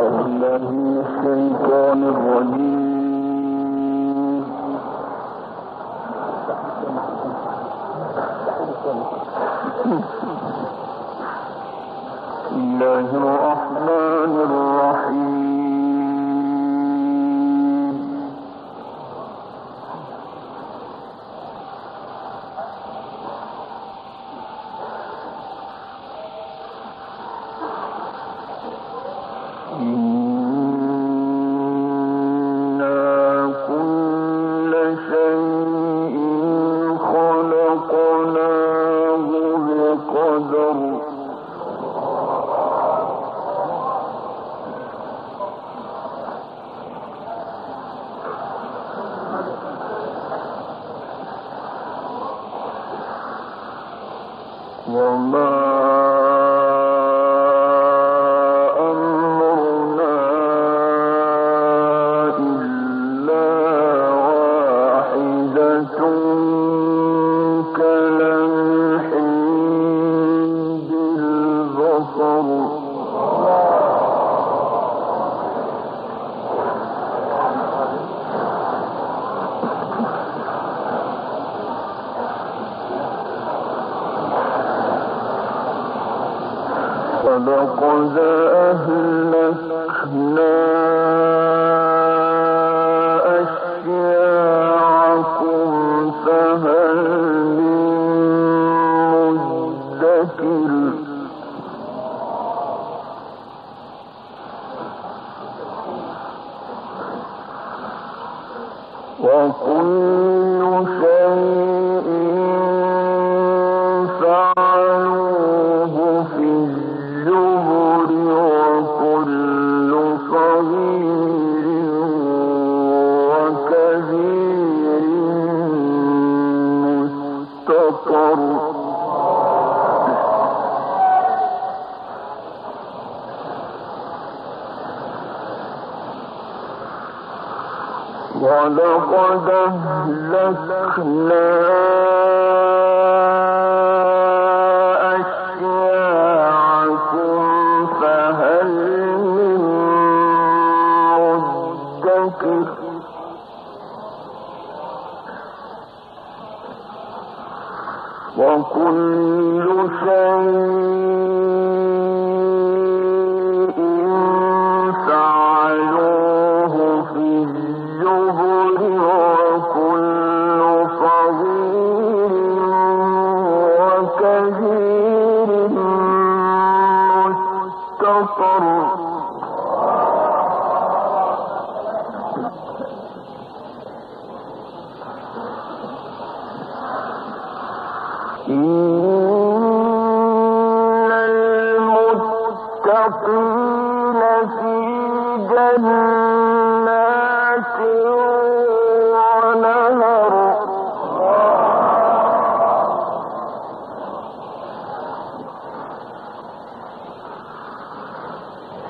الله من الشيطان الرجيم. ولقد أهلكنا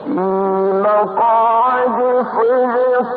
في مقعد صدق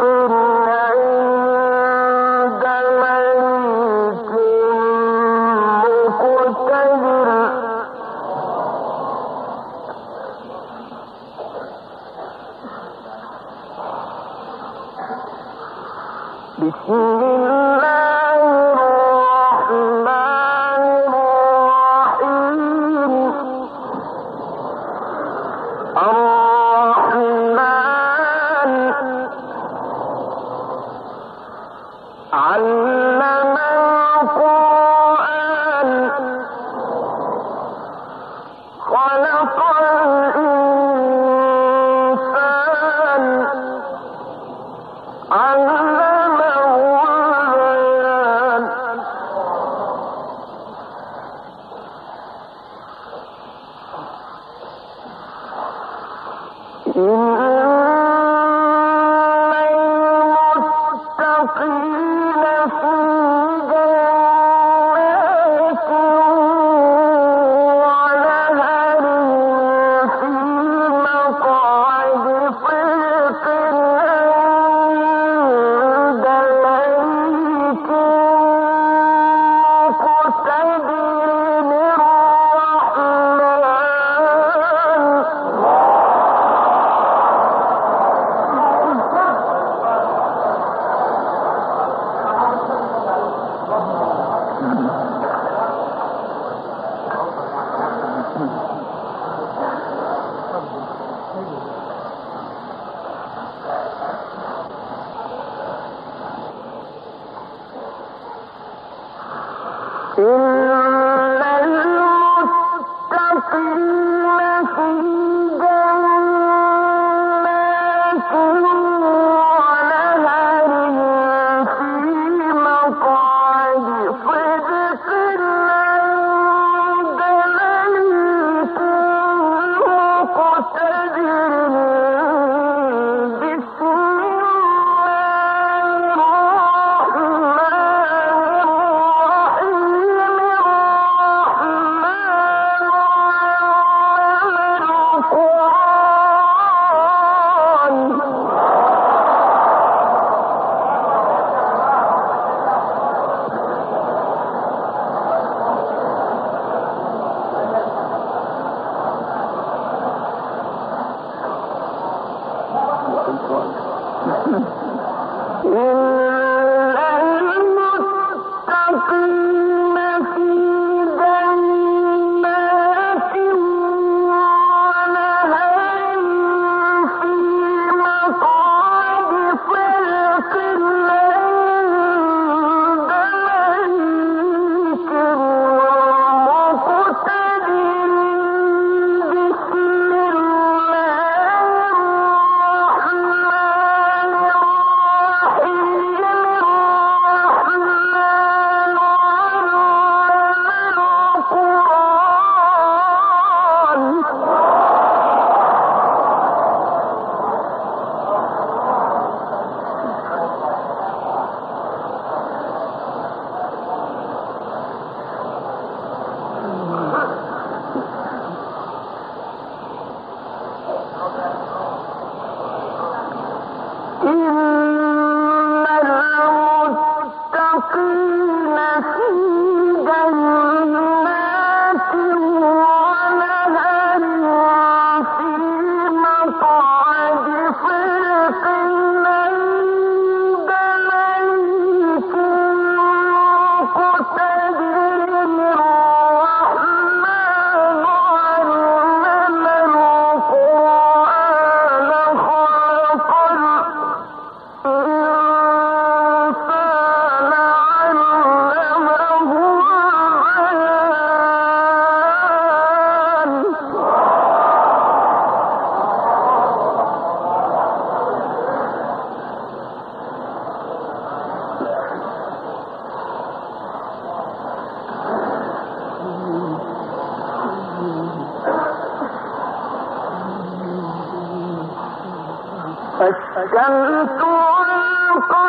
الشمس والقمر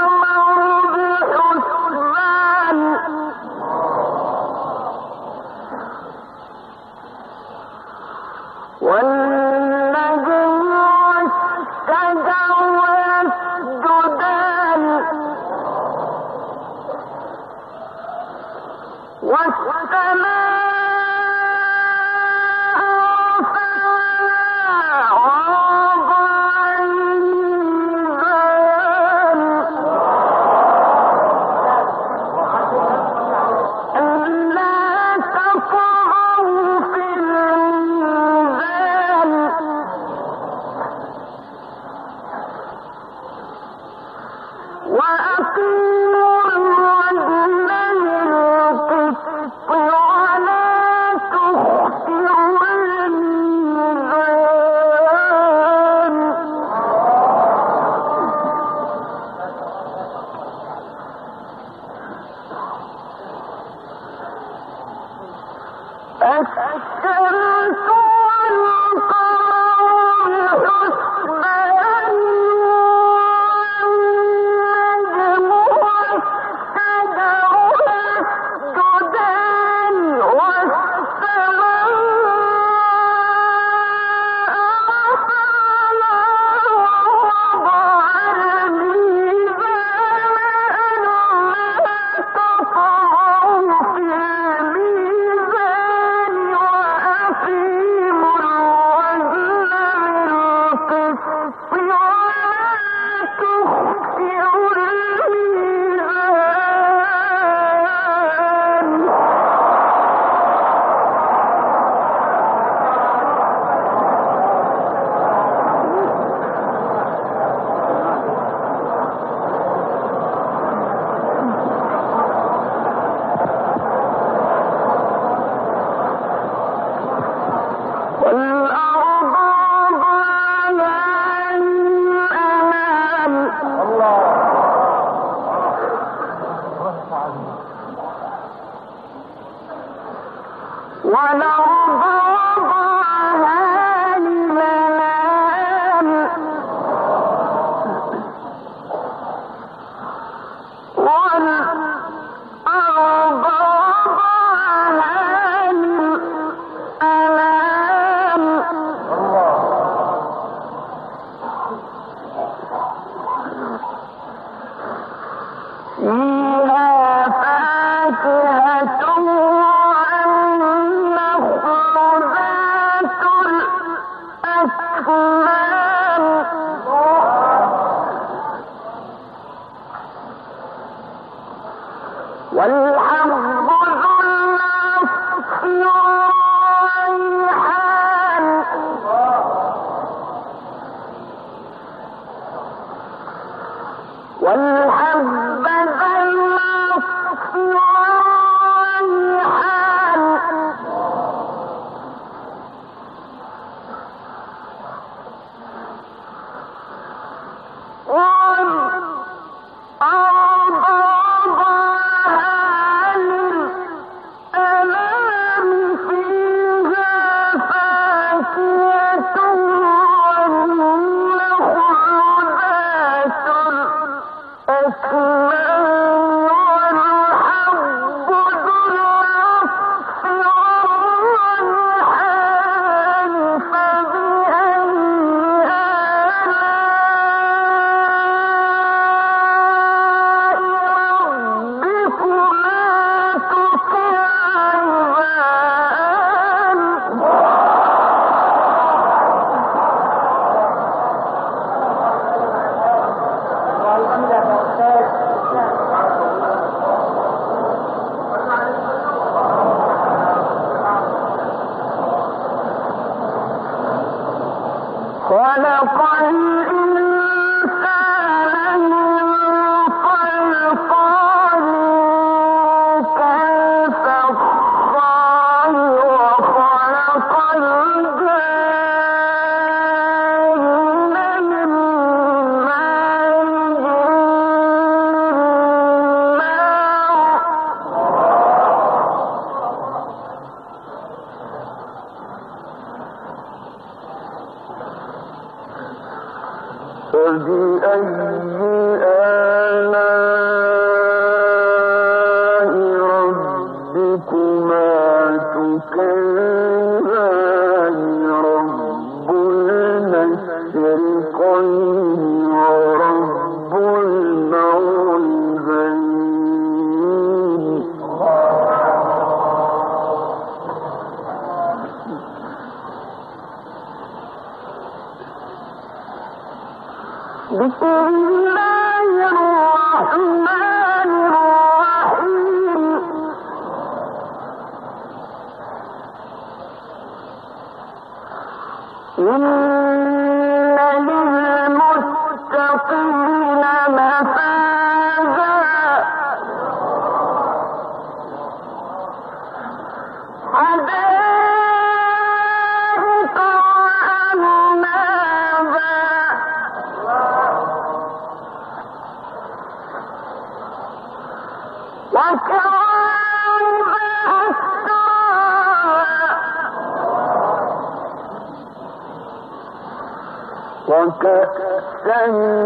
Mm-hmm.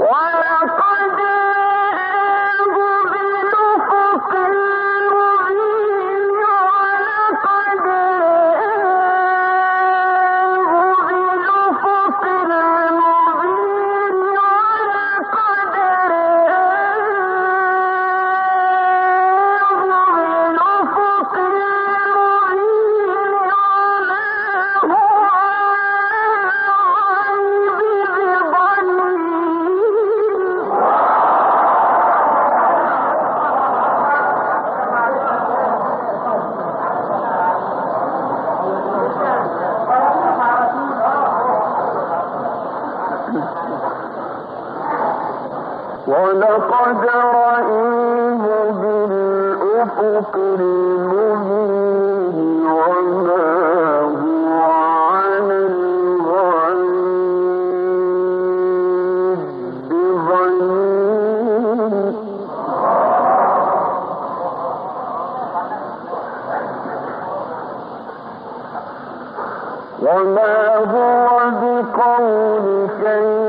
وَلَقَدْ هو إلا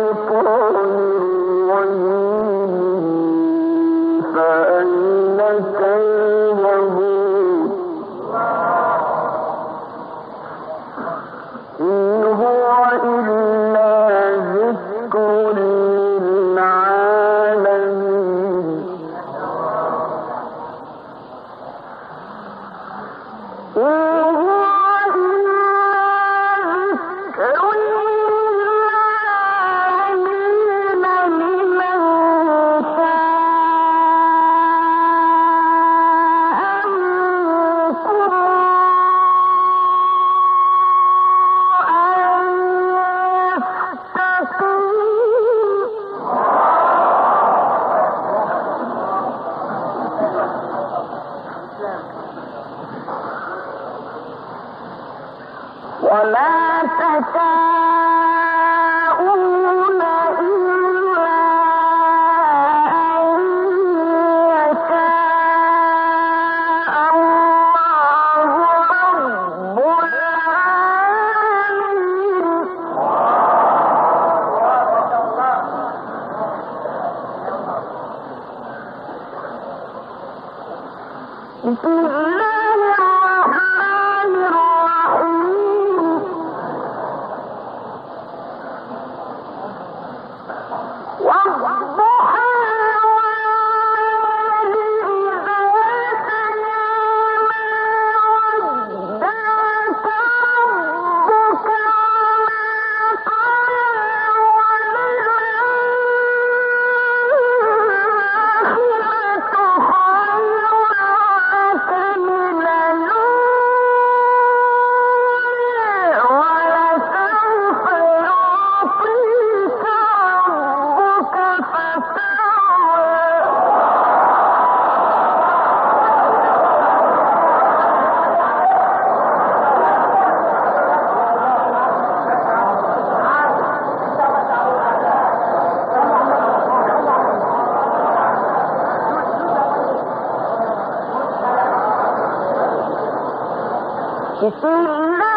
It's me.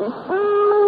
بسم